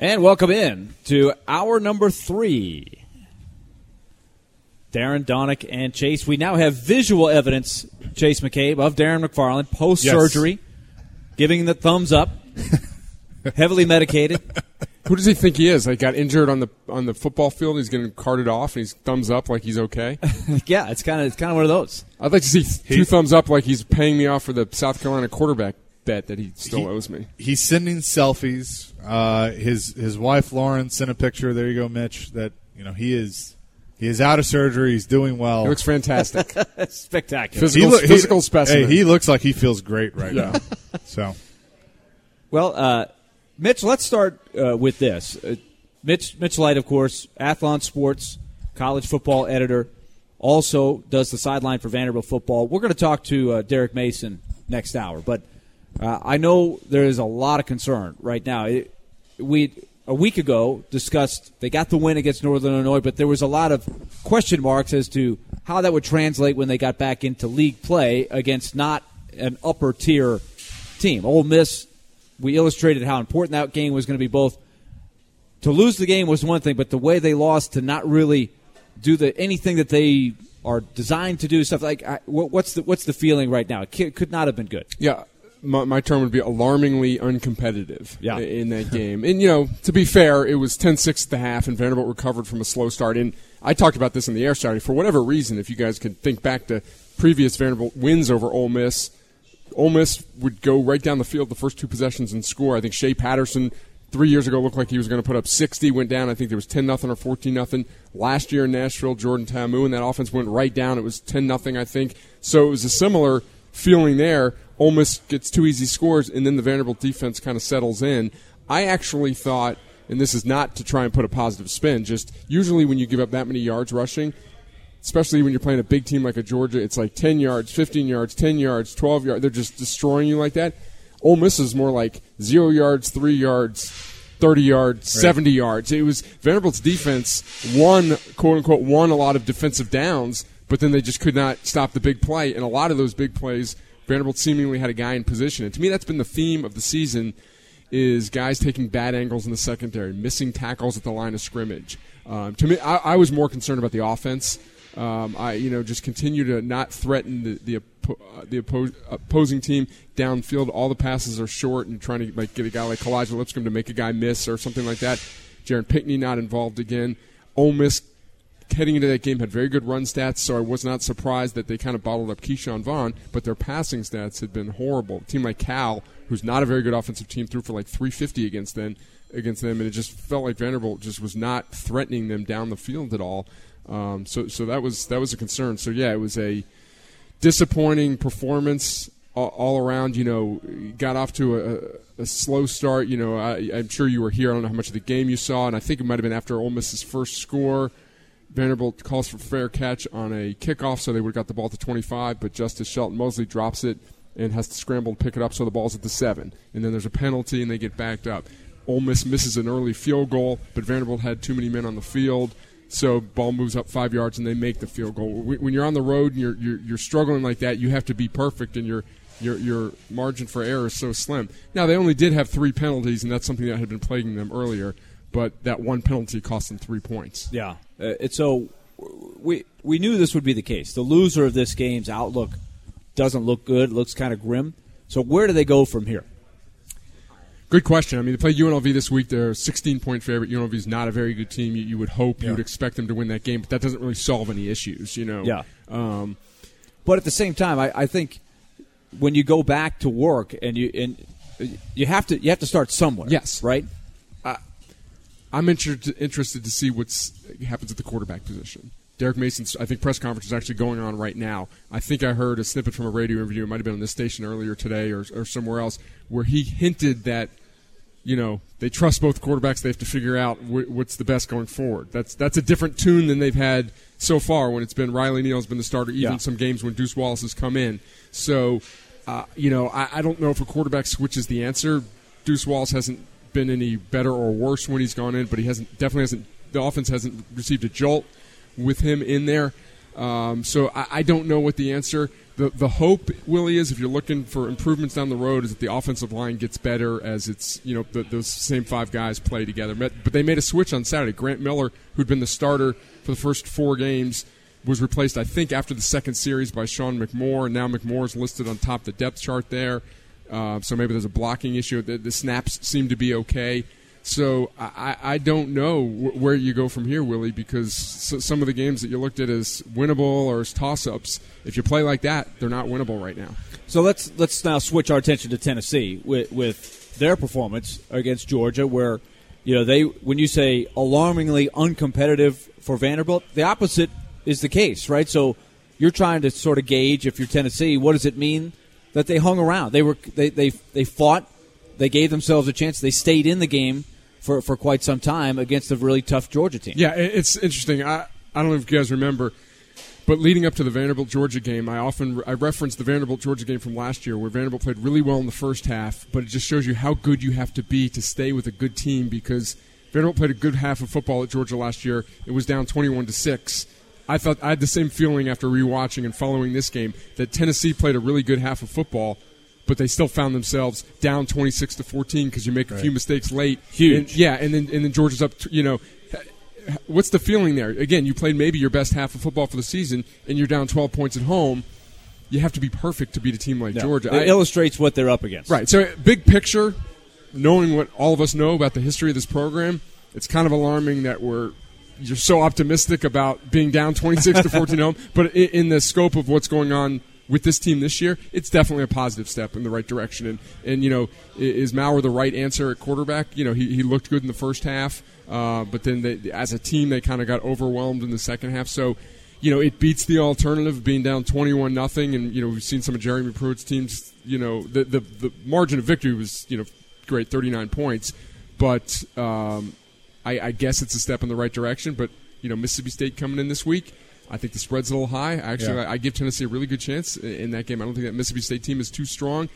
And welcome in to hour number three. Darren, Daunic, and Chase. We now have visual evidence, Chase McCabe, of Darren McFarland post surgery, giving the thumbs up, heavily medicated. Who does he think he is? Like got injured on the on the football field. He's getting carted off, and he's thumbs up like he's okay. yeah, it's kind of it's kind of one of those. I'd like to see two thumbs up like he's paying me off for the South Carolina quarterback bet that he still He- owes me. He's sending selfies. Uh, his his wife Lauren sent a picture. There you go, Mitch. That you know he is he is out of surgery. He's doing well. He looks fantastic. Spectacular. Physical- He loo- he- specimen. Hey, he looks like he feels great right Yeah. now. So Well, uh, Mitch, let's start uh, with this. Uh, Mitch Mitch Light, of course, Athlon Sports college football editor, also does the sideline for Vanderbilt football. We're going to talk to uh, Derek Mason next hour, but uh, I know there is a lot of concern right now. We a week ago discussed they got the win against Northern Illinois, but there was a lot of question marks as to how that would translate when they got back into league play against not an upper tier team. Ole Miss, we illustrated how important that game was going to be both to lose the game was one thing, but the way they lost to not really do the anything that they are designed to do, stuff like what's the what's the feeling right now? It could not have been good. Yeah, my, my term would be alarmingly uncompetitive Yeah. in that game. And, you know, to be fair, it was 10 6 at the half, and Vanderbilt recovered from a slow start. And I talked about this in the air Saturday. For whatever reason, if you guys could think back to previous Vanderbilt wins over Ole Miss, Ole Miss would go right down the field the first two possessions and score. I think Shea Patterson three years ago looked like he was going to put up 60, went down. I think there was 10 nothing or 14 nothing. Last year in Nashville, Jordan Ta'amu and that offense went right down. It was 10 nothing, I think. So it was a similar feeling there. Ole Miss gets two easy scores, and then the Vanderbilt defense kind of settles in. I actually thought, and this is not to try and put a positive spin, just usually when you give up that many yards rushing, especially when you're playing a big team like a Georgia, it's like 10 yards, 15 yards, 10 yards, 12 yards. They're just destroying you like that. Ole Miss is more like zero yards, three yards, 30 yards, 70 yards. It was Vanderbilt's defense won, quote unquote, won a lot of defensive downs, but then they just could not stop the big play. And a lot of those big plays, Vanderbilt seemingly had a guy in position. And to me, that's been the theme of the season is guys taking bad angles in the secondary, missing tackles at the line of scrimmage. Um, to me, I, I was more concerned about the offense. Um, I, you know, just continue to not threaten the the, uh, the oppo- opposing team downfield. All the passes are short, and trying to like get a guy like Kalijah Lipscomb to make a guy miss or something like that. Jared Pinkney not involved again. Ole Miss heading into that game had very good run stats, so I was not surprised that they kind of bottled up Ke'Shawn Vaughn, but their passing stats had been horrible. A team like Cal, who's not a very good offensive team, threw for like 350 against them, against them, and it just felt like Vanderbilt just was not threatening them down the field at all. Um, so, so that was that was a concern. So yeah, it was a disappointing performance all, around. You know, got off to a, a slow start. You know, I, I'm sure you were here. I don't know how much of the game you saw, and I think it might have been after Ole Miss's first score. Vanderbilt calls for fair catch on a kickoff, so they would have got the ball to 25, but Justice Shelton Mosley drops it and has to scramble to pick it up, so the ball's at the seven. And then there's a penalty, and they get backed up. Ole Miss misses an early field goal, but Vanderbilt had too many men on the field, so ball moves up five yards, and they make the field goal. When you're on the road and you're, you're, you're struggling like that, you have to be perfect, and your your margin for error is so slim. Now they only did have three penalties, and that's something that had been plaguing them earlier. But that one penalty cost them three points. Yeah. Uh, it's so we we knew this would be the case. The loser of this game's outlook doesn't look good. Looks kind of grim. So where do they go from here? Good question. I mean, they play UNLV this week. They're a 16 point favorite. UNLV is not a very good team. You, you would hope, you would expect them to win that game, but that doesn't really solve any issues, you know. Yeah. Um, But at the same time, I, I think when you go back to work and you and you have to you have to start somewhere. Yes. Right. I'm interested interested to see what happens at the quarterback position. Derek Mason's, I think, press conference is actually going on right now. I think I heard a snippet from a radio interview. It might have been on this station earlier today or, or somewhere else, where he hinted that, you know, they trust both quarterbacks. They have to figure out wh- what's the best going forward. That's that's a different tune than they've had so far. When it's been Riley Neal's been the starter, even Yeah. some games when Deuce Wallace has come in. So, uh, you know, I, I don't know if a quarterback switch is the answer. Deuce Wallace hasn't been any better or worse when he's gone in, but he hasn't definitely hasn't. The offense hasn't received a jolt with him in there. Um, so I, I don't know what the answer. The the hope, Willie, is if you're looking for improvements down the road, is that the offensive line gets better as it's you know the, those same five guys play together. But, they made a switch on Saturday. Grant Miller, who'd been the starter for the first four games, was replaced, I think, after the second series by Sean McMoore. And now McMoore's listed on top of the depth chart there. Uh, so maybe there's a blocking issue. The, the snaps seem to be okay. So I, I don't know where you go from here, Willie, because some of the games that you looked at as winnable or as toss-ups, if you play like that, they're not winnable right now. So let's let's now switch our attention to Tennessee with, with their performance against Georgia, where you know they when you say alarmingly uncompetitive for Vanderbilt, the opposite is the case, right? So you're trying to sort of gauge if you're Tennessee, what does it mean that they hung around? They were they they they fought, they gave themselves a chance, they stayed in the game for, for quite some time against a really tough Georgia team. Yeah, it's interesting. I, I don't know if you guys remember, but leading up to the Vanderbilt Georgia game, I often I referenced the Vanderbilt Georgia game from last year where Vanderbilt played really well in the first half, but it just shows you how good you have to be to stay with a good team because Vanderbilt played a good half of football at Georgia last year. It was down 21 to 6. I thought I had the same feeling after rewatching and following this game that Tennessee played a really good half of football but they still found themselves down 26 to 14 because you make a few mistakes late. Huge. And, yeah, and then and then Georgia's up. You know, what's the feeling there? Again, you played maybe your best half of football for the season, and you're down 12 points at home. You have to be perfect to beat a team like no, Georgia. It I, illustrates what they're up against. Right. So, big picture, knowing what all of us know about the history of this program, it's kind of alarming that we're you're so optimistic about being down 26 to 14 home, but in, the scope of what's going on with this team this year, it's definitely a positive step in the right direction. And and you know, is Maurer the right answer at quarterback? You know, he, he looked good in the first half, uh, but then they, as a team they kind of got overwhelmed in the second half. So. You know, it beats the alternative of being down twenty-one nothing, and you know we've seen some of Jeremy Pruitt's teams. You know, the, the the margin of victory was you know great, thirty-nine points, but um, I, I guess it's a step in the right direction. But you know, Mississippi State coming in this week, I think the spread's a little high. Actually, yeah. I, I, give Tennessee a really good chance in that game. I don't think that Mississippi State team is too strong.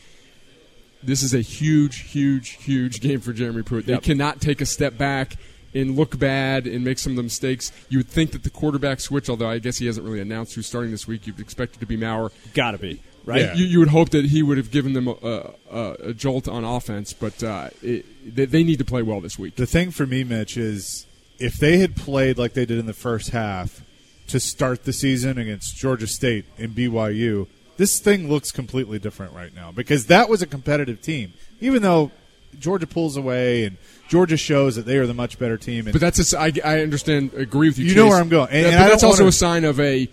This is a huge, huge, huge game for Jeremy Pruitt. They yep. cannot take a step back and look bad and make some of the mistakes. You would think that the quarterback switch, although I guess he hasn't really announced who's starting this week, you'd expect it to be Maurer. Got to be right. Yeah. You, you, would hope that he would have given them a, a, a jolt on offense, but uh, it, they, they need to play well this week. The thing for me, Mitch, is if they had played like they did in the first half to start the season against Georgia State and BYU, this thing looks completely different right now because that was a competitive team. Even though Georgia pulls away and Georgia shows that they are the much better team. but that's a, I, I understand, agree with you. You Chase. know where I'm going. And, and but that's also wanna... a sign of a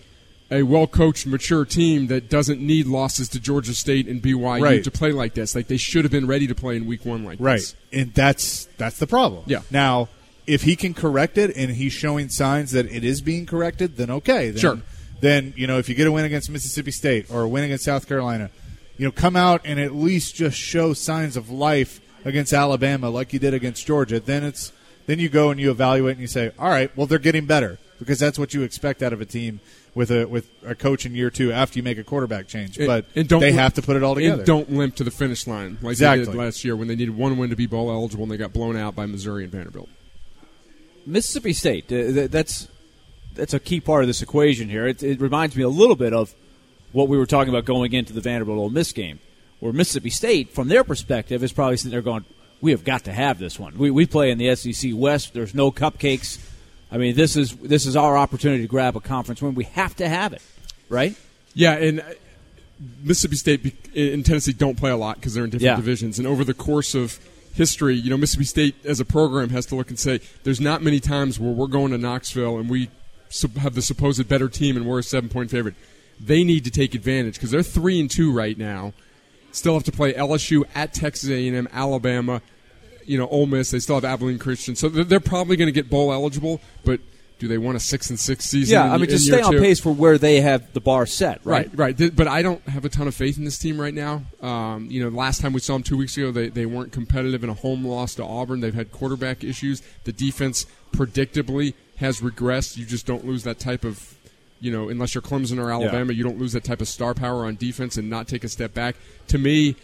a well coached, mature team that doesn't need losses to Georgia State and BYU right. to play like this. Like they should have been ready to play in Week One like right. this. Right, and that's that's the problem. Yeah. Now if he can correct it and he's showing signs that it is being corrected, then okay. Then, sure. Then you know if you get a win against Mississippi State or a win against South Carolina, you know come out and at least just show signs of life against Alabama like you did against Georgia. Then it's then you go and you evaluate and you say, all right, well they're getting better because that's what you expect out of a team with a with a coach in year two after you make a quarterback change. And, but and don't they have to put it all together. And don't limp to the finish line like exactly. they did last year when they needed one win to be bowl eligible and they got blown out by Missouri and Vanderbilt. Mississippi State. Uh, that's that's a key part of this equation here. It, it, reminds me a little bit of what we were talking about going into the Vanderbilt Ole Miss game, where Mississippi State, from their perspective, is probably sitting there going, "We have got to have this one. We, we play in the SEC West. There's no cupcakes. I mean, this is this is our opportunity to grab a conference win. We have to have it, right?" Yeah, and. Uh, Mississippi State and Tennessee don't play a lot because they're in different yeah. divisions, and over the course of history, you know, Mississippi State as a program has to look and say, there's not many times where we're going to Knoxville and we have the supposed better team and we're a seven point favorite. They need to take advantage because they're three and two right now. Still have to play LSU at Texas A&M, Alabama, you know, Ole Miss. They still have Abilene Christian, so they're probably going to get bowl eligible. But do they want a six and six season? Yeah, I mean, just stay on two? pace for where they have the bar set, right? Right, right. But I don't have a ton of faith in this team right now. Um, you know, last time we saw them two weeks ago, they, they weren't competitive in a home loss to Auburn. They've had quarterback issues. The defense predictably has regressed. You just don't lose that type of you know, unless you're Clemson or Alabama, yeah. you don't lose that type of star power on defense and not take a step back. To me,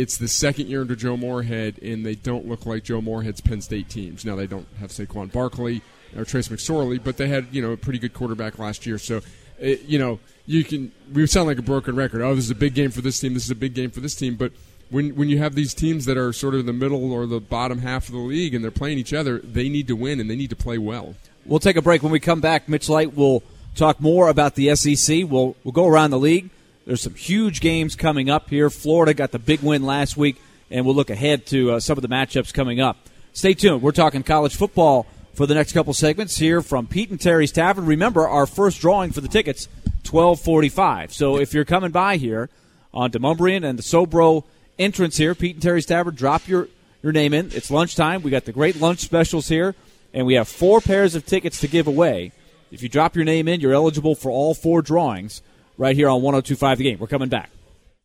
it's the second year under Joe Moorhead, and they don't look like Joe Moorhead's Penn State teams. Now they don't have Saquon Barkley or Trace McSorley, but they had you know a pretty good quarterback last year. So it, you know, you can we sound like a broken record. Oh, this is a big game for this team. This is a big game for this team. But when when you have these teams that are sort of in the middle or the bottom half of the league and they're playing each other, they need to win and they need to play well. We'll take a break. When we come back, Mitch Light will talk more about the SEC. We'll we'll go around the league. There's some huge games coming up here. Florida got the big win last week, and we'll look ahead to uh, some of the matchups coming up. Stay tuned. We're talking college football for the next couple segments here from Pete and Terry's Tavern. Remember, our first drawing for the tickets, 1245. So if you're coming by here on Demonbreun and the Sobro entrance here, Pete and Terry's Tavern, drop your, your name in. It's lunchtime. We got the great lunch specials here, and we have four pairs of tickets to give away. If you drop your name in, you're eligible for all four drawings right here on 1025 The Game. We're coming back.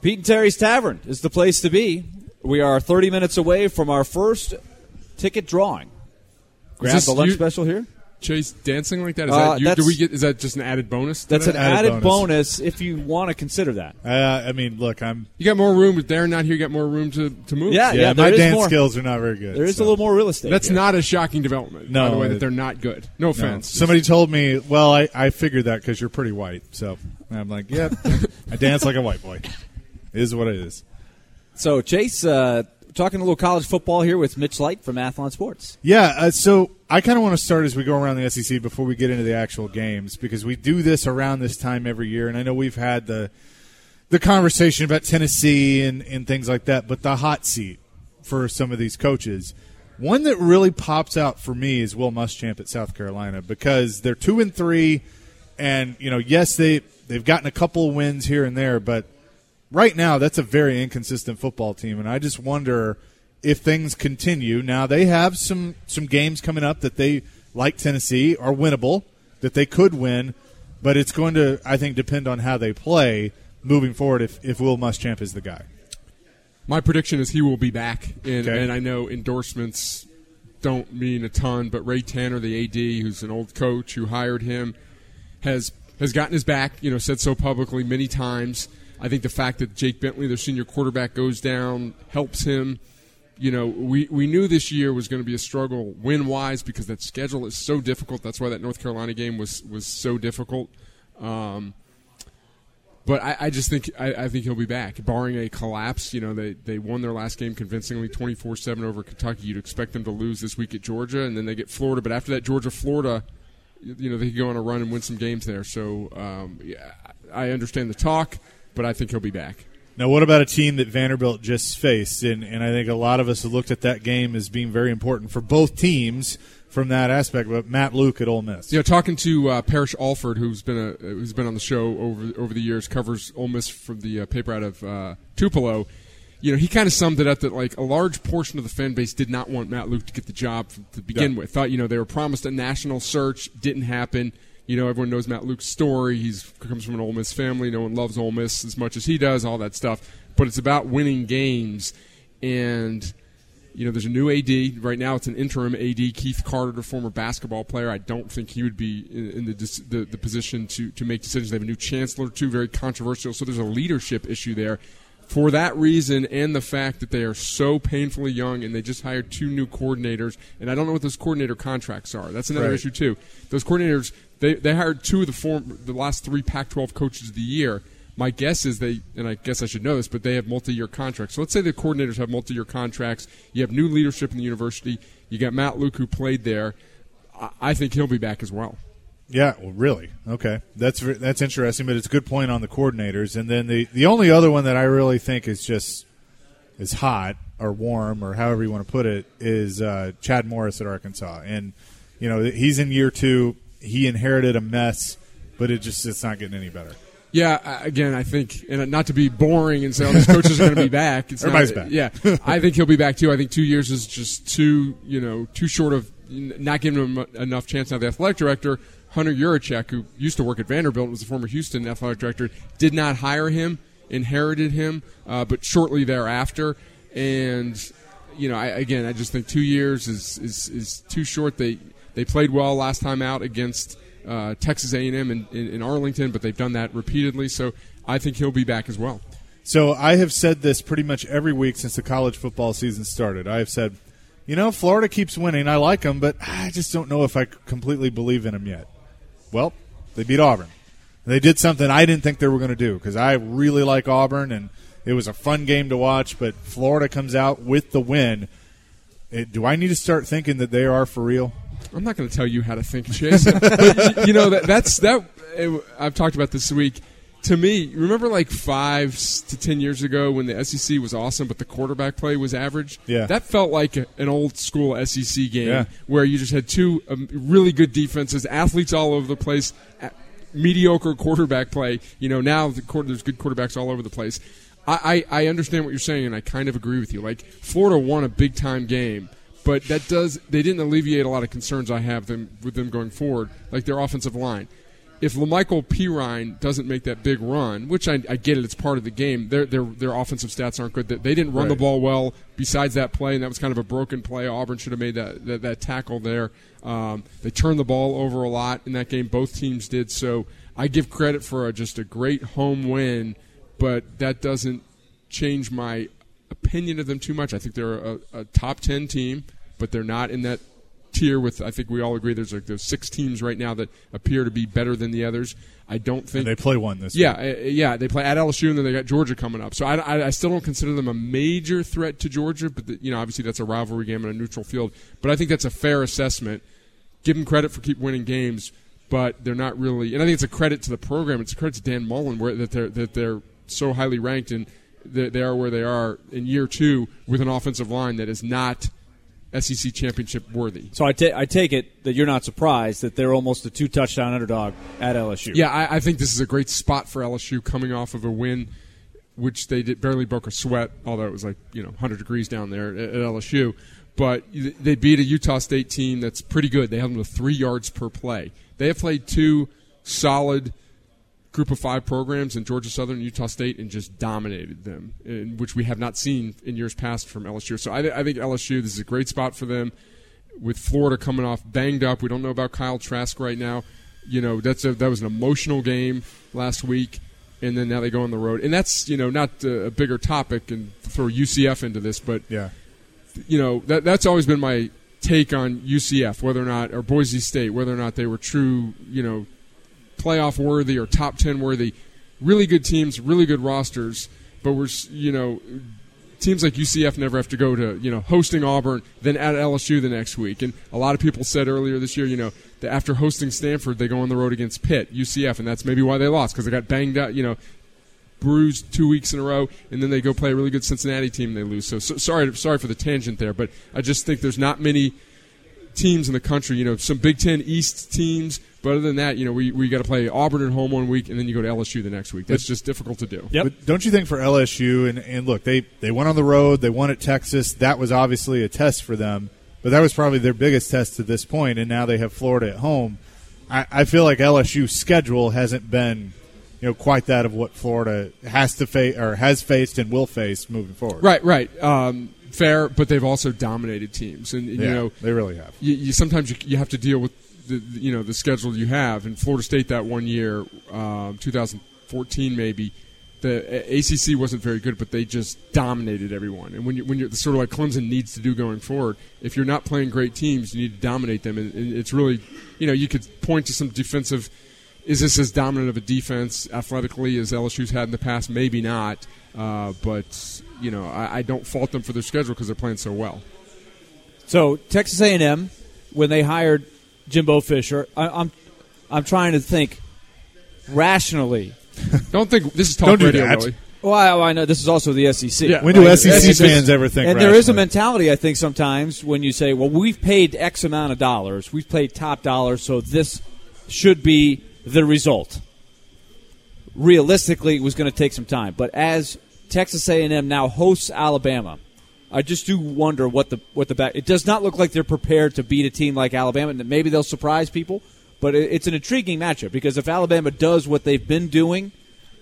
Pete and Terry's Tavern is the place to be. We are 30 minutes away from our first ticket drawing. Grab the lunch you- special here. Chase dancing like that is Uh, that you, do that's- we get is that just an added bonus? to That's that? an added added bonus. bonus. if you want to consider that. Uh, I mean, look, I'm you got more room with Darren not here. You got more room to, to move. Yeah, yeah, there my is dance more. skills are not very good. There is so. a little more real estate. That's here. not a shocking development. No, by the way, it- that they're not good. No No. offense. Somebody told me, well, I, I figured that because you're pretty white. So and I'm like, yep, I dance like a white boy. It is what it is. So, Chase, uh, talking a little college football here with Mitch Light from Athlon Sports. Yeah, uh, so I kind of want to start as we go around the SEC before we get into the actual games because we do this around this time every year, and I know we've had the the conversation about Tennessee and, and things like that, but the hot seat for some of these coaches. One that really pops out for me is Will Muschamp at South Carolina because they're two and three, and you know, yes, they they've gotten a couple of wins here and there, but right now that's a very inconsistent football team, and I just wonder if things continue. Now they have some some games coming up that they like Tennessee are winnable that they could win, but it's going to I think depend on how they play moving forward. If if Will Muschamp is the guy, My prediction is he will be back, and, Okay. and I know endorsements don't mean a ton, but Ray Tanner, the AD, who's an old coach who hired him, has has gotten his back. You know, said so publicly many times. I think the fact that Jake Bentley, their senior quarterback, goes down helps him. You know, we, we knew this year was going to be a struggle win wise because that schedule is so difficult. That's why that North Carolina game was was so difficult. Um, but I, I just think I, I think he'll be back, barring a collapse. You know, they they won their last game convincingly, twenty four seven over Kentucky. You'd expect them to lose this week at Georgia, and then they get Florida. But after that, Georgia Florida, you know, they could go on a run and win some games there. So um, yeah, I understand the talk, but I think he'll be back. Now, what about a team that Vanderbilt just faced? And, and I think a lot of us have looked at that game as being very important for both teams from that aspect. But Matt Luke at Ole Miss. You know, talking to uh, Parrish Alford, who's been a who's been on the show over over the years, covers Ole Miss from the uh, paper out of uh, Tupelo. You know, he kind of summed it up that like a large portion of the fan base did not want Matt Luke to get the job to begin Yeah. with. Thought you know they were promised a national search, didn't happen. You know, everyone knows Matt Luke's story. He comes from an Ole Miss family. No one loves Ole Miss as much as he does. All that stuff, but it's about winning games and you know, there's a new AD right now. It's an interim AD, Keith Carter, the former basketball player. I don't think he would be in, in the, the the position to to make decisions. They have a new chancellor too, very controversial. So there's a leadership issue there. For that reason, and the fact that they are so painfully young, and they just hired two new coordinators, and I don't know what those coordinator contracts are. That's another Right. issue too. Those coordinators, they they hired two of the form the last three Pac-12 coaches of the year. My guess is they, and I guess I should know this, but they have multi-year contracts. So let's say the coordinators have multi-year contracts. You have new leadership in the university. You got Matt Luke who played there. I, I think he'll be back as well. Yeah, well, really. Okay, that's that's interesting, but it's a good point on the coordinators. And then the the only other one that I really think is just is hot or warm or however you want to put it is uh, Chad Morris at Arkansas, and you know he's in year two. He inherited a mess, but it just it's not getting any better. Yeah, again, I think, and not to be boring and say all these coaches are going to be back. It's Everybody's not, back. Yeah, I think he'll be back too. I think two years is just too, you know, too short of not giving him enough chance. Now, the athletic director Hunter Yurachek, who used to work at Vanderbilt, and was the former Houston athletic director, did not hire him, inherited him, uh, but shortly thereafter, and you know, I, again, I just think two years is is, is too short. They they played well last time out against uh, Texas A&M in, in, in Arlington, but they've done that repeatedly. So I think he'll be back as well. So I have said this pretty much every week since the college football season started. I have said, you know, Florida keeps winning. I like them, but I just don't know if I completely believe in them yet. Well, they beat Auburn. They did something I didn't think they were going to do because I really like Auburn and it was a fun game to watch. But Florida comes out with the win. It, do I need to start thinking that they are for real? I'm not going to tell you how to think, Chase. but you know that that's that. I've talked about this week. To me, remember like five to ten years ago when the SEC was awesome, but the quarterback play was average. Yeah. that felt like a, an old school SEC game Yeah. where you just had two um, really good defenses, athletes all over the place, a- mediocre quarterback play. You know, now the quarter, there's good quarterbacks all over the place. I, I, I understand what you're saying, and I kind of agree with you. Like Florida won a big time game, but that does they didn't alleviate a lot of concerns I have them with them going forward, like their offensive line. If Lamical Perine doesn't make that big run, which I, I get it, it's part of the game. Their their their offensive stats aren't good. They didn't run the ball well. Besides that play, and that was kind of a broken play. Auburn should have made that that, that tackle there. Um, they turned the ball over a lot in that game. Both teams did. So I give credit for a, just a great home win, but that doesn't change my opinion of them too much. I think they're a, a top ten team, but they're not in that tier with. I think we all agree there's like there's six teams right now that appear to be better than the others. I don't think And they play one this year. yeah, week. uh, yeah, they play at LSU and then they got Georgia coming up. So I, I, I still don't consider them a major threat to Georgia, but the, you know obviously that's a rivalry game on a neutral field. But I think that's a fair assessment. Give them credit for keep winning games, but they're not really. And I think it's a credit to the program. It's a credit to Dan Mullen where that they're that they're so highly ranked and they, they are where they are in year two with an offensive line that is not SEC championship worthy. So I ta- I take it that you're not surprised that they're almost a two touchdown underdog at LSU. Yeah, I, I think this is a great spot for LSU coming off of a win, which they did, barely broke a sweat, although it was like you know 100 degrees down there at, at LSU. But they beat a Utah State team that's pretty good. They held them to three yards per play. They have played two solid group of five programs in Georgia Southern and Utah State and just dominated them, in, which we have not seen in years past from LSU. So I, I think LSU, this is a great spot for them. With Florida coming off banged up, we don't know about Kyle Trask right now. You know that's a, that was an emotional game last week, and then now they go on the road, and that's you know not a bigger topic and throw UCF into this, but Yeah. you know that that's always been my take on UCF, whether or not or Boise State, whether or not they were true, you know, playoff worthy or top ten worthy. Really good teams, really good rosters, but we're you know teams like UCF never have to go to you know hosting Auburn, then at LSU the next week. And a lot of people said earlier this year, you know, that after hosting Stanford, they go on the road against Pitt, UCF, and that's maybe why they lost because they got banged up, you know, bruised two weeks in a row, and then they go play a really good Cincinnati team and they lose. So, so sorry, sorry for the tangent there, but I just think there's not many teams in the country. You know, some Big Ten East teams. But other than that, you know, we, we got to play Auburn at home one week, and then you go to LSU the next week. That's just difficult to do. Yep. But don't you think for LSU and, and look, they they went on the road, they won at Texas. That was obviously a test for them, but that was probably their biggest test to this point. And now they have Florida at home. I, I feel like LSU's schedule hasn't been, you know, quite that of what Florida has to face or has faced and will face moving forward. Right, right. Um, fair, but they've also dominated teams, and, and, Yeah, you know, they really have. you, you sometimes you, you have to deal with the you know the schedule you have. In Florida State that one year, um, 2014 maybe, the ACC wasn't very good, but they just dominated everyone. And when you when you're sort of like Clemson needs to do going forward, if you're not playing great teams, you need to dominate them. And, and it's really you know you could point to some defensive. Is this as dominant of a defense athletically as LSU's had in the past? Maybe not, uh, but you know I, I don't fault them for their schedule because they're playing so well. So Texas A&M, when they hired Jimbo Fisher, I, I'm I'm trying to think rationally. Don't think this is talk Don't do radio, that. really. Well, I, I know this is also the SEC. Yeah. When do Right. SEC SEC fans ever think? and there is a mentality, I think, sometimes when you say, "Well, we've paid X amount of dollars, we've paid top dollar, so this should be the result." Realistically, it was going to take some time, but as Texas A&M now hosts Alabama, I just do wonder what the what the back. It does not look like they're prepared to beat a team like Alabama, and maybe they'll surprise people. But it, it's an intriguing matchup because if Alabama does what they've been doing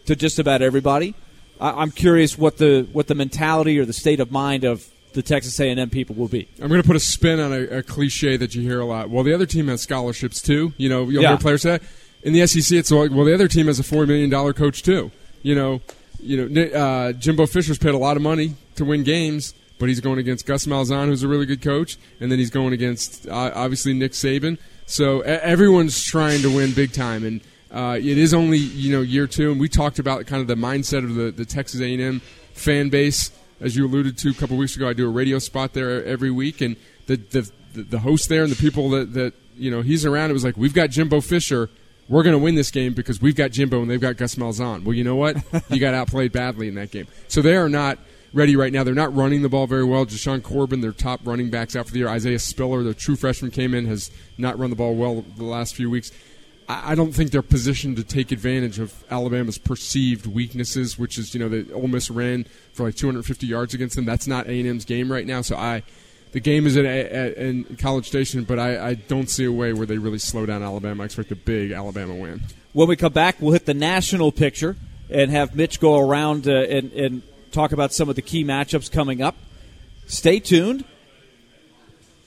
to just about everybody, I, I'm curious what the what the mentality or the state of mind of the Texas A&M people will be. I'm going to put a spin on a, a cliche that you hear a lot. Well, the other team has scholarships too. You know, you'll Yeah. hear players say. In the SEC, it's like, well, the other team has a four million dollar coach too. You know, you know, uh, Jimbo Fisher's paid a lot of money to win games, but he's going against Gus Malzahn, who's a really good coach, and then he's going against uh, obviously Nick Saban. So everyone's trying to win big time, and Uh, it is only you know year two, and we talked about kind of the mindset of the, the Texas A&M fan base, as you alluded to a couple weeks ago. I do a radio spot there every week, and the the, the host there and the people that, that you know he's around. It was like we've got Jimbo Fisher. We're going to win this game because we've got Jimbo and they've got Gus Malzahn. Well, you know what? you got outplayed badly in that game. So they are not ready right now. They're not running the ball very well. Jashaun Corbin, their top running backs out for the year. Isaiah Spiller, the true freshman, came in, has not run the ball well the last few weeks. I don't think they're positioned to take advantage of Alabama's perceived weaknesses, which is you know the Ole Miss ran for like 250 yards against them. That's not A&M's game right now. So I, the game is at, at, in College Station, but I, I don't see a way where they really slow down Alabama. I expect a big Alabama win. When we come back, we'll hit the national picture and have Mitch go around uh, and, and talk about some of the key matchups coming up. Stay tuned.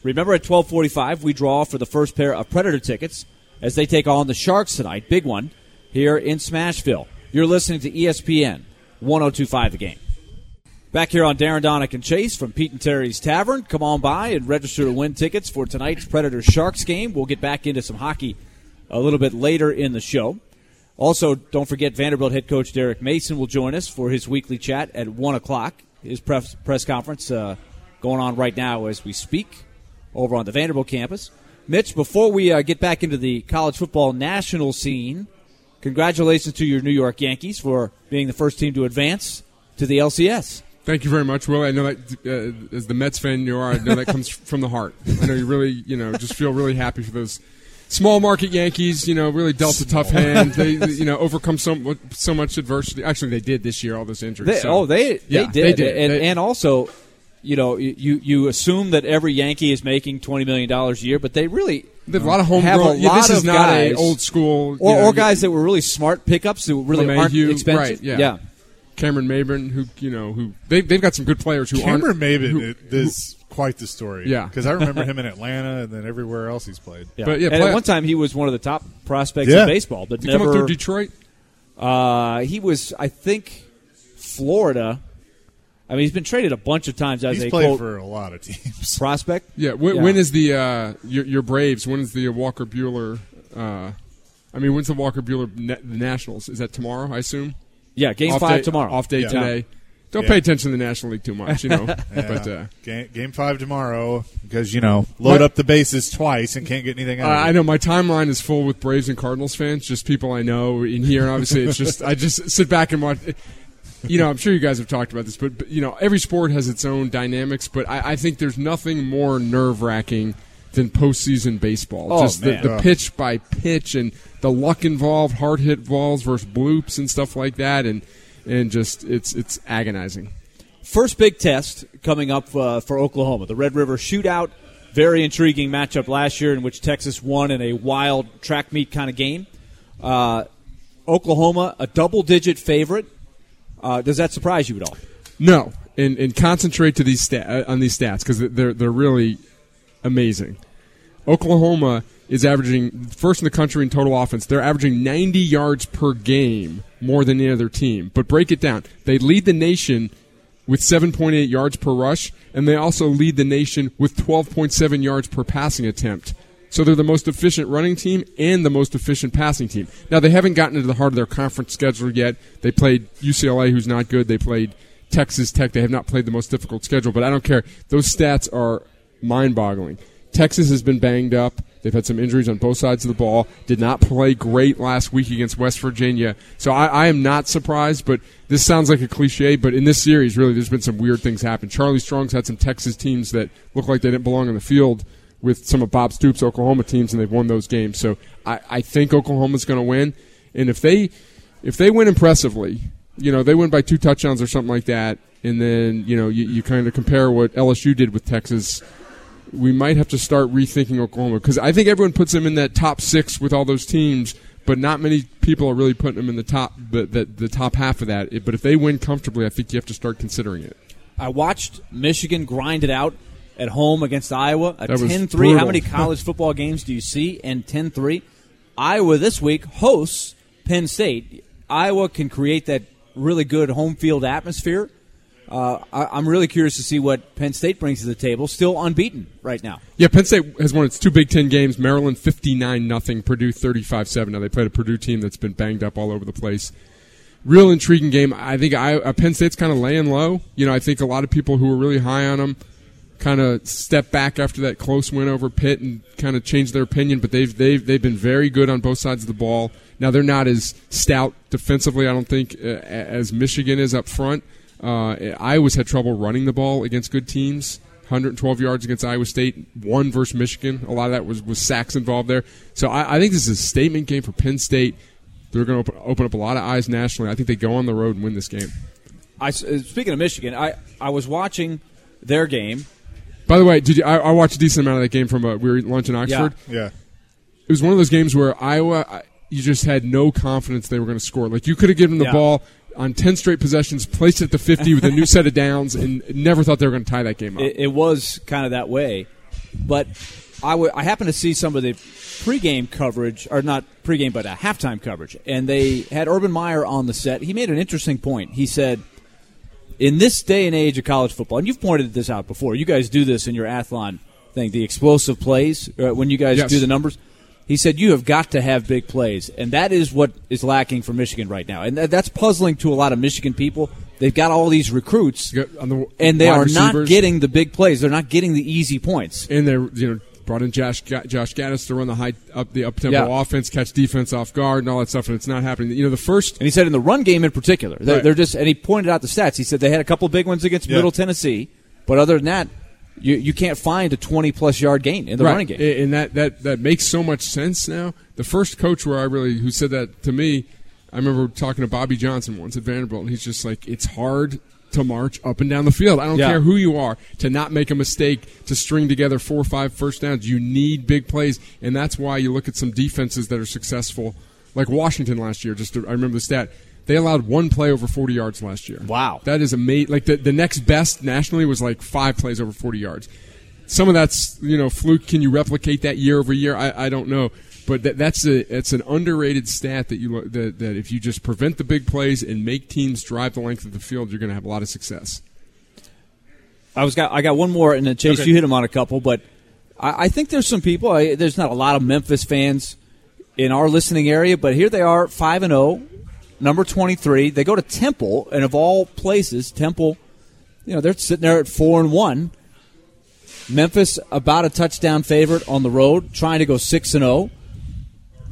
Remember at 12:45 we draw for the first pair of Predator tickets as they take on the Sharks tonight. Big one here in Smashville. You're listening to ESPN 1025 The Game. Back here on Darren Daunic and Chase from Pete and Terry's Tavern. Come on by and register to win tickets for tonight's Predator Sharks game. We'll get back into some hockey a little bit later in the show. Also, don't forget Vanderbilt head coach Derek Mason will join us for his weekly chat at 1 o'clock. His press, press conference uh, going on right now as we speak over on the Vanderbilt campus. Mitch, before we uh, get back into the college football national scene, congratulations to your New York Yankees for being the first team to advance to the LCS. Thank you very much, Will. I know that uh, as the Mets fan you are, I know that comes from the heart. I know you really, you know, just feel really happy for those small market Yankees, you know, really dealt a tough hand. They, you know, overcome so so much adversity. Actually, they did this year. All those injuries. They, so. Oh, they they yeah, did. They did. And, they, and also, you know, you you assume that every Yankee is making twenty million dollars a year, but they really they have a lot of homegrown. Yeah, this is not guys, a old school or, know, or guys that were really smart pickups who really LeMahieu, aren't expensive. right, yeah. yeah. Cameron Maybin, who you know, who they they've got some good players who Cameron aren't. Maybin who- it- is quite the story. Yeah. because I remember him in Atlanta and then everywhere else he's played. Yeah. But, yeah, and play- at one time he was one of the top prospects Yeah. in baseball, but Did he come up never. through Detroit? Uh, he was, I think, Florida. I mean, he's been traded a bunch of times as He's a played quote for a lot of teams. prospect. Yeah. When, Yeah. when is the uh, your, your Braves? When is the Walker Buehler? Uh, I mean, when's the Walker Buehler na- the Nationals? Is that tomorrow? I assume. Yeah, game off five day, tomorrow. Off day Yeah. today. Don't Yeah. pay attention to the National League too much, you know. Yeah. But uh, game, game five tomorrow because you know load What? up the bases twice and can't get anything Uh, out. of I know my timeline is full with Braves and Cardinals fans, just people I know in here. And obviously, it's just I just sit back and watch. You know, I'm sure you guys have talked about this, but, but you know, every sport has its own dynamics. But I, I think there's nothing more nerve wracking than postseason baseball. Oh, just the, the pitch by pitch and the luck involved, hard hit balls versus bloops and stuff like that, and and just it's it's agonizing. First big test coming up uh, for Oklahoma, the Red River Shootout. Very intriguing matchup last year in which Texas won in a wild track meet kind of game. Uh, Oklahoma, a double digit favorite. Uh, does that surprise you at all? No, and and concentrate to these stat, uh, on these stats because they're they're really amazing. Oklahoma is averaging first in the country in total offense. They're averaging 90 yards per game more than any other team. But break it down. They lead the nation with 7.8 yards per rush, and they also lead the nation with 12.7 yards per passing attempt. So they're the most efficient running team and the most efficient passing team. Now they haven't gotten into the heart of their conference schedule yet. They played UCLA, who's not good. They played Texas Tech. They have not played the most difficult schedule, but I don't care. Those stats are mind-boggling. Texas has been banged up. They've had some injuries on both sides of the ball. Did not play great last week against West Virginia. So I, I am not surprised, but this sounds like a cliche, but in this series, really, there's been some weird things happen. Charlie Strong's had some Texas teams that look like they didn't belong on the field with some of Bob Stoops' Oklahoma teams, and they've won those games. So I, I think Oklahoma's going to win. And if they if they win impressively, you know, they win by two touchdowns or something like that, and then, you know, you, you kind of compare what LSU did with Texas we might have to start rethinking Oklahoma because I think everyone puts them in that top six with all those teams, but not many people are really putting them in the top the, the, the top half of that. But if they win comfortably, I think you have to start considering it. I watched Michigan grind it out at home against Iowa. A That 10 3. How many college football games do you see? And 10 3. Iowa this week hosts Penn State. Iowa can create that really good home field atmosphere. Uh, I, I'm really curious to see what Penn State brings to the table. Still unbeaten right now. Yeah, Penn State has won its two Big Ten games. Maryland fifty nine nothing, Purdue thirty five seven. Now they played a Purdue team that's been banged up all over the place. Real intriguing game. I think I, uh, Penn State's kind of laying low. You know, I think a lot of people who were really high on them kind of step back after that close win over Pitt and kind of change their opinion. But they've they've they've been very good on both sides of the ball. Now they're not as stout defensively, I don't think, uh, as Michigan is up front. Uh, Iowa's had trouble running the ball against good teams. 112 yards against Iowa State, one versus Michigan. A lot of that was, was sacks involved there. So I, I think this is a statement game for Penn State. They're going to open, open up a lot of eyes nationally. I think they go on the road and win this game. I, uh, speaking of Michigan, I, I was watching their game. By the way, did you? I, I watched a decent amount of that game from uh, we were at lunch in Oxford. Yeah. yeah. It was one of those games where Iowa, you just had no confidence they were going to score. Like you could have given the Yeah. ball on 10 straight possessions, placed it at the 50 with a new set of downs, and never thought they were going to tie that game up. It, it was kind of that way, but I w- I happened to see some of the pregame coverage, or not pregame, but a halftime coverage, and they had Urban Meyer on the set. He made an interesting point. He said, "In this day and age of college football, and you've pointed this out before, you guys do this in your Athlon thing, the explosive plays uh, when you guys Yes. do the numbers." He said you have got to have big plays, and that is what is lacking for Michigan right now, and that, that's puzzling to a lot of Michigan people. They've got all these recruits, on the and they are not getting the big plays. They're not getting the easy points. and they're you know brought in Josh Josh Gattis to run the high up the up tempo Yeah. offense, catch defense off guard, and all that stuff, and it's not happening. You know the first And he said in the run game in particular, they're, Right. they're just. And he pointed out the stats. He said they had a couple big ones against Yeah. Middle Tennessee, but other than that, you you can't find a twenty plus yard gain in the running game. And that, that that makes so much sense now. The first coach where I really who said that to me, I remember talking to Bobby Johnson once at Vanderbilt, and he's just like, it's hard to march up and down the field. I don't Yeah. care who you are to not make a mistake to string together four or five first downs. You need big plays, and that's why you look at some defenses that are successful, like Washington last year. Just to, I remember the stat. They allowed one play over 40 yards last year. Wow. That is amazing. Like the, the next best nationally was like five plays over 40 yards some of that's you know fluke. Can you replicate that year over year? I, I don't know, but that, that's a it's an underrated stat that you that, that if you just prevent the big plays and make teams drive the length of the field, you're going to have a lot of success. I was got I got one more, and then Chase, Okay. you hit him on a couple, but I, I think there's some people. I, there's not a lot of Memphis fans in our listening area, but here they are, five and zero, number twenty three. They go to Temple, and of all places, Temple, you know, they're sitting there at four and one. Memphis about a touchdown favorite on the road, trying to go six and zero.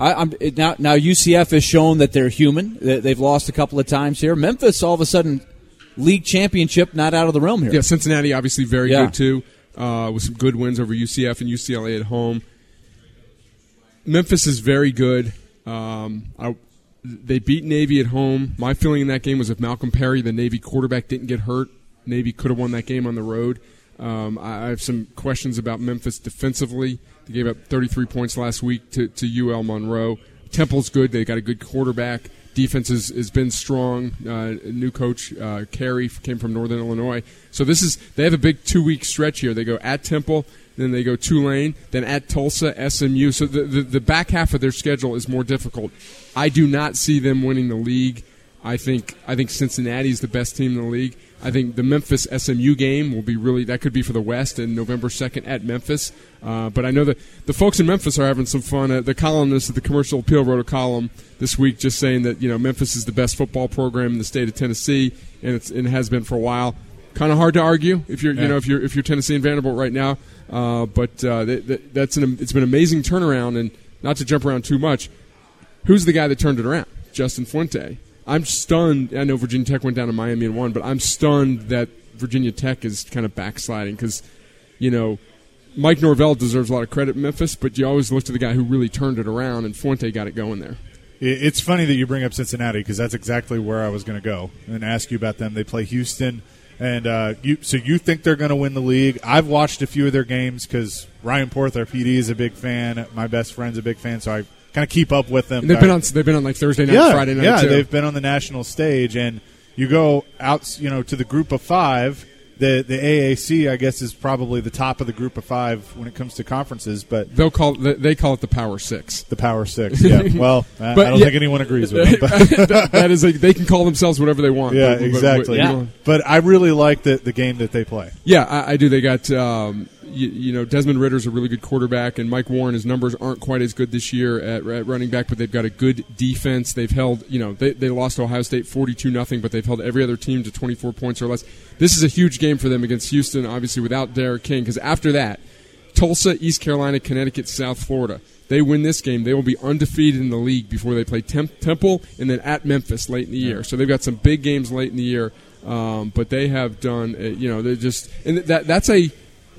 I, I'm it, now. Now UCF has shown that they're human. They- They've lost a couple of times here. Memphis, all of a sudden, league championship not out of the realm here. Yeah, Cincinnati obviously very Yeah. good too, uh, with some good wins over UCF and UCLA at home. Memphis is very good. Um, I, they beat Navy at home. My feeling in that game was if Malcolm Perry, the Navy quarterback, didn't get hurt, Navy could have won that game on the road. Um, I, have some questions about Memphis defensively. They gave up 33 points last week to, to UL Monroe. Temple's good. They got a good quarterback. Defense has, has been strong. Uh, new coach uh, Carey came from Northern Illinois. So this is they have a big two week stretch here. They go at Temple, then they go Tulane, then at Tulsa, SMU. So the, the the back half of their schedule is more difficult. I do not see them winning the league. I think I think Cincinnati is the best team in the league. I think the Memphis SMU game will be really that could be for the West and November second at Memphis. Uh, but I know that the folks in Memphis are having some fun. Uh, the columnist at the Commercial Appeal wrote a column this week just saying that you know Memphis is the best football program in the state of Tennessee, and and it has been for a while. Kind of hard to argue if you're you know if you're if you're Tennessee and Vanderbilt right now. Uh, but uh, that, that, that's an it's been an amazing turnaround, and not to jump around too much. Who's the guy that turned it around? Justin Fuente. I'm stunned. I know Virginia Tech went down to Miami and won, but I'm stunned that Virginia Tech is kind of backsliding because, you know, Mike Norvell deserves a lot of credit in Memphis, but you always look to the guy who really turned it around, and Fuente got it going there. It's funny that you bring up Cincinnati because that's exactly where I was going to go and ask you about them. They play Houston, and uh, you so you think they're going to win the league? I've watched a few of their games because Ryan Porth, our PD, is a big fan. My best friend's a big fan, so I kind of keep up with them. And they've been on they've been on like Thursday night, yeah, Friday night. yeah, too. they've been on the national stage, and you go out, you know, to the group of five. The the AAC, I guess, is probably the top of the group of five when it comes to conferences, but They'll call they call it the Power Six. the Power Six. Yeah. Well, I, But I don't yeah- think anyone agrees with me. But that is, a, they can call themselves whatever they want. yeah, But- but- exactly. Yeah. But I really like the the game that they play. Yeah, I, I do. They got um, you, you know Desmond Ridder's a really good quarterback, and Mike Warren. His numbers aren't quite as good this year at, at running back, but they've got a good defense. They've held you know they, they lost to Ohio State forty two nothing, but they've held every other team to twenty four points or less. This is a huge game for them against Houston, obviously without D'Eriq King, because after that, Tulsa, East Carolina, Connecticut, South Florida. They win this game, they will be undefeated in the league before they play Temp- Temple and then at Memphis late in the year. So they've got some big games late in the year, um, but they have done, uh, you know, they're just and that that's a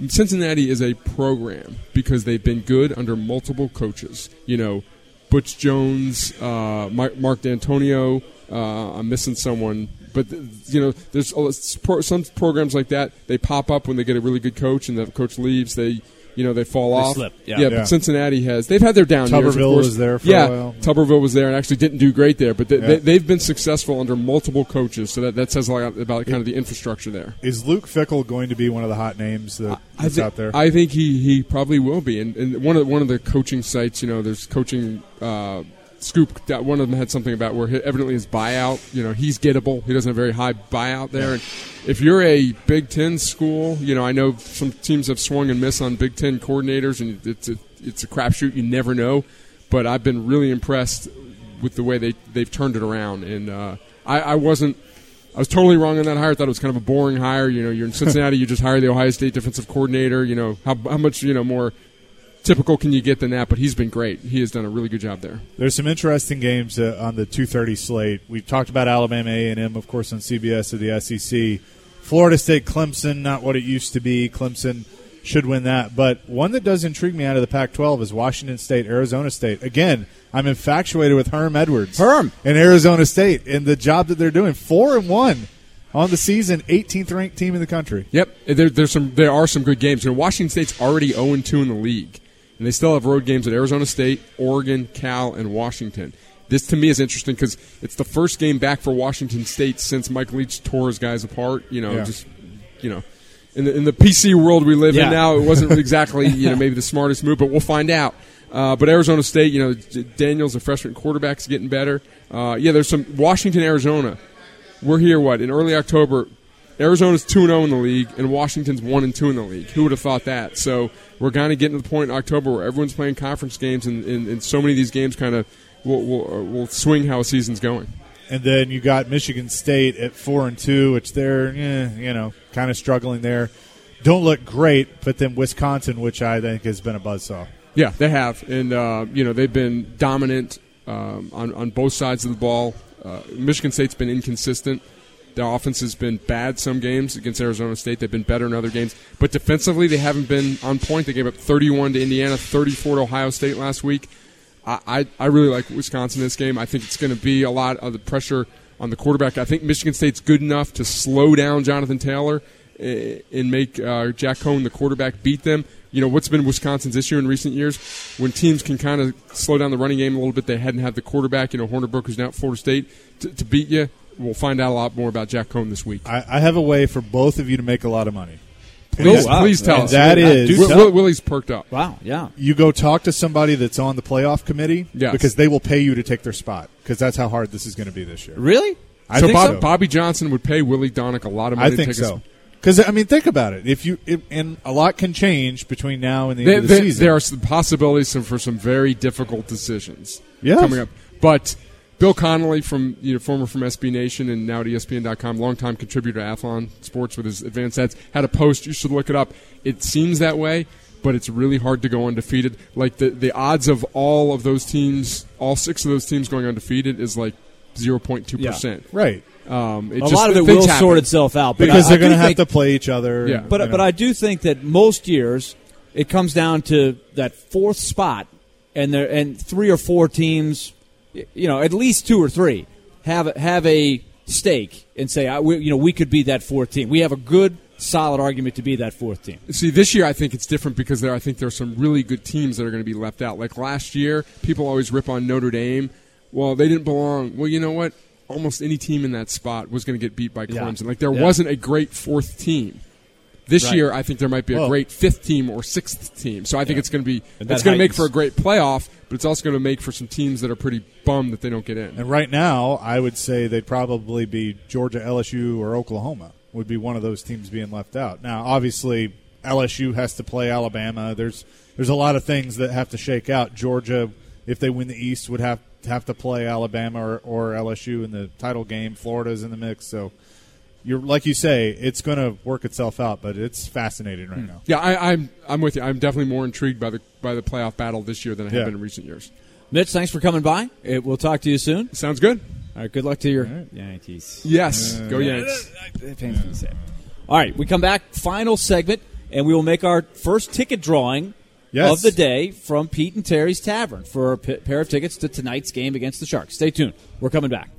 Cincinnati is a program because they've been good under multiple coaches. You know, Butch Jones, uh, Mark, Dantonio. Uh, I'm missing someone, but you know, there's some programs like that. They pop up when they get a really good coach, and the coach leaves. They, you know, they fall They off. slip, yeah. yeah, Yeah. but Cincinnati has. They've had their down years. Tuberville was there for a yeah, while. Tuberville was there and actually didn't do great there, but they, Yeah. they, they've been successful under multiple coaches. So that, that says a lot about kind of the infrastructure there. Is Luke Fickell going to be one of the hot names that, that's thi- out there? I think he, he probably will be. And, and one of the, one of the coaching sites, you know, there's coaching uh, scoop. That one of them had something about where he, evidently his buyout, you know, he's gettable. He doesn't have a very high buyout there. And if you're a Big Ten school, you know, I know some teams have swung and missed on Big Ten coordinators, and it's a, it's a crapshoot. You never know. But I've been really impressed with the way they they've turned it around. And uh, I, I wasn't. I was totally wrong on that hire. I thought it was kind of a boring hire. You know, you're in Cincinnati, you just hire the Ohio State defensive coordinator. You know, how, how much you know more typical can you get than that? But he's been great. He has done a really good job there. There's some interesting games uh, on the 2:30 slate. We've talked about Alabama A&M, of course, on CBS of the SEC. Florida State, Clemson, not what it used to be. Clemson should win that, but one that does intrigue me out of the Pac-12 is Washington State, Arizona State. Again, I'm infatuated with Herm Edwards, Herm. and Arizona State, and the job that they're doing. Four and one on the season, 18th ranked team in the country. Yep, there, there's some. There are some good games. You know, Washington State's already 0 2 in the league, and they still have road games at Arizona State, Oregon, Cal, and Washington. This to me is interesting because it's the first game back for Washington State since Mike Leach tore his guys apart. You know, Yeah. just you know, in the in the PC world we live Yeah. in now, it wasn't exactly you know maybe the smartest move, but we'll find out. Uh, but Arizona State, you know, Daniels, the freshman quarterback, is getting better. Uh, yeah, there's some Washington, Arizona. We're here what in early October. Arizona's two and zero in the league, and Washington's one and two in the league. Who would have thought that? So we're kind of getting to the point in October where everyone's playing conference games, and, and, and so many of these games kind of will, will, uh, will swing how a season's going. And then you got Michigan State at four and two, which they're eh, you know kind of struggling there. Don't look great, but then Wisconsin, which I think has been a buzzsaw. Yeah, they have, and uh, you know they've been dominant um, on on both sides of the ball. Uh, Michigan State's been inconsistent. Their offense has been bad some games against Arizona State. They've been better in other games, but defensively they haven't been on point. They gave up 31 to Indiana, 34 to Ohio State last week. I I, really like Wisconsin in this game. I think it's going to be a lot of the pressure on the quarterback. I think Michigan State's good enough to slow down Jonathan Taylor eh, and make uh, Jack Coan, the quarterback, beat them. You know what's been Wisconsin's issue in recent years when teams can kind of slow down the running game a little bit. They hadn't had the quarterback. You know Hornibrook, who's now at Florida State, to, to beat you. We'll find out a lot more about Jack Coan this week. I, I have a way for both of you to make a lot of money. Please, Oh, wow. please tell And us. That uh, is Yeah, do Will, tell. Will- Willie's perked up. Wow, yeah. You go talk to somebody that's on the playoff committee Yes. because they will pay you to take their spot because that's how hard this is going to be this year. Really? I so, think Bob, so. Bobby Johnson would pay Willie Daunic a lot of money I to think take so. Because I mean, think about it. If you if, and a lot can change between now and the There, end of the there- season. there are some possibilities for some very difficult decisions Yeah. coming up. But Bill Connelly from you know former from SB Nation and now at ESPN.com, longtime contributor to Athlon Sports with his advanced stats, had a post. You should look it up. It seems that way, but it's really hard to go undefeated. Like the the odds of all of those teams, all six of those teams going undefeated is like zero point two percent. right Um, it A just- lot of it will happen. sort itself out. But because I- I they're going to have think- to play each other. Yeah. and, But you but know. I do think that most years it comes down to that fourth spot, and there and three or four teams, y- you know, at least two or three have have a stake and say, I, we, you know, we could be that fourth team. We have a good, solid argument to be that fourth team. See, this year I think it's different because there I think there are some really good teams that are going to be left out. Like last year, people always rip on Notre Dame. Well, they didn't belong. Well, you know what? Almost any team in that spot was going to get beat by Yeah. Clemson. Like there Yeah. wasn't a great fourth team. This Right. year, I think there might be a great fifth team or sixth team. So I think it's going to be it's going to make for a great playoff, but it's also going to make for some teams that are pretty bummed that they don't get in. And right now, I would say they'd probably be Georgia, LSU, or Oklahoma would be one of those teams being left out. Now, obviously, LSU has to play Alabama. There's there's a lot of things that have to shake out. Georgia, if they win the East, would have have to play Alabama or, or LSU in the title game. Florida's in the mix, so you're like you say, it's going to work itself out. But it's fascinating right now. Yeah, I, I'm I'm with you. I'm definitely more intrigued by the by the playoff battle this year than I have Yeah. been in recent years. Mitch, thanks for coming by. Uh, We'll talk to you soon. Sounds good. All right, good luck to your right. Yankees. Yes, go Yanks. All right, we come back, final segment, and we will make our first ticket drawing Yes. of the day from Pete and Terry's Tavern for a p- pair of tickets to tonight's game against the Sharks. Stay tuned. We're coming back.